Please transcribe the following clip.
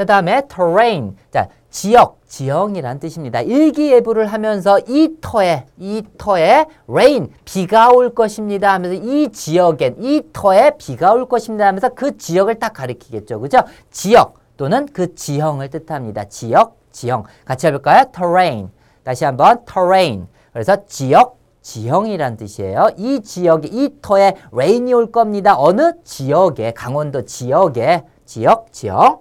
그 다음에 terrain. 자, 지역, 지형이란 뜻입니다. 일기예보를 하면서 이 터에, 이 터에 rain, 비가 올 것입니다 하면서 이 지역엔, 이 터에 비가 올 것입니다 하면서 그 지역을 딱 가리키겠죠. 그죠? 지역 또는 그 지형을 뜻합니다. 지역, 지형. 같이 해볼까요? terrain. 다시 한번 terrain. 그래서 지역, 지형이란 뜻이에요. 이 지역에, 이 터에 rain이 올 겁니다. 어느 지역에, 강원도 지역에, 지역, 지형.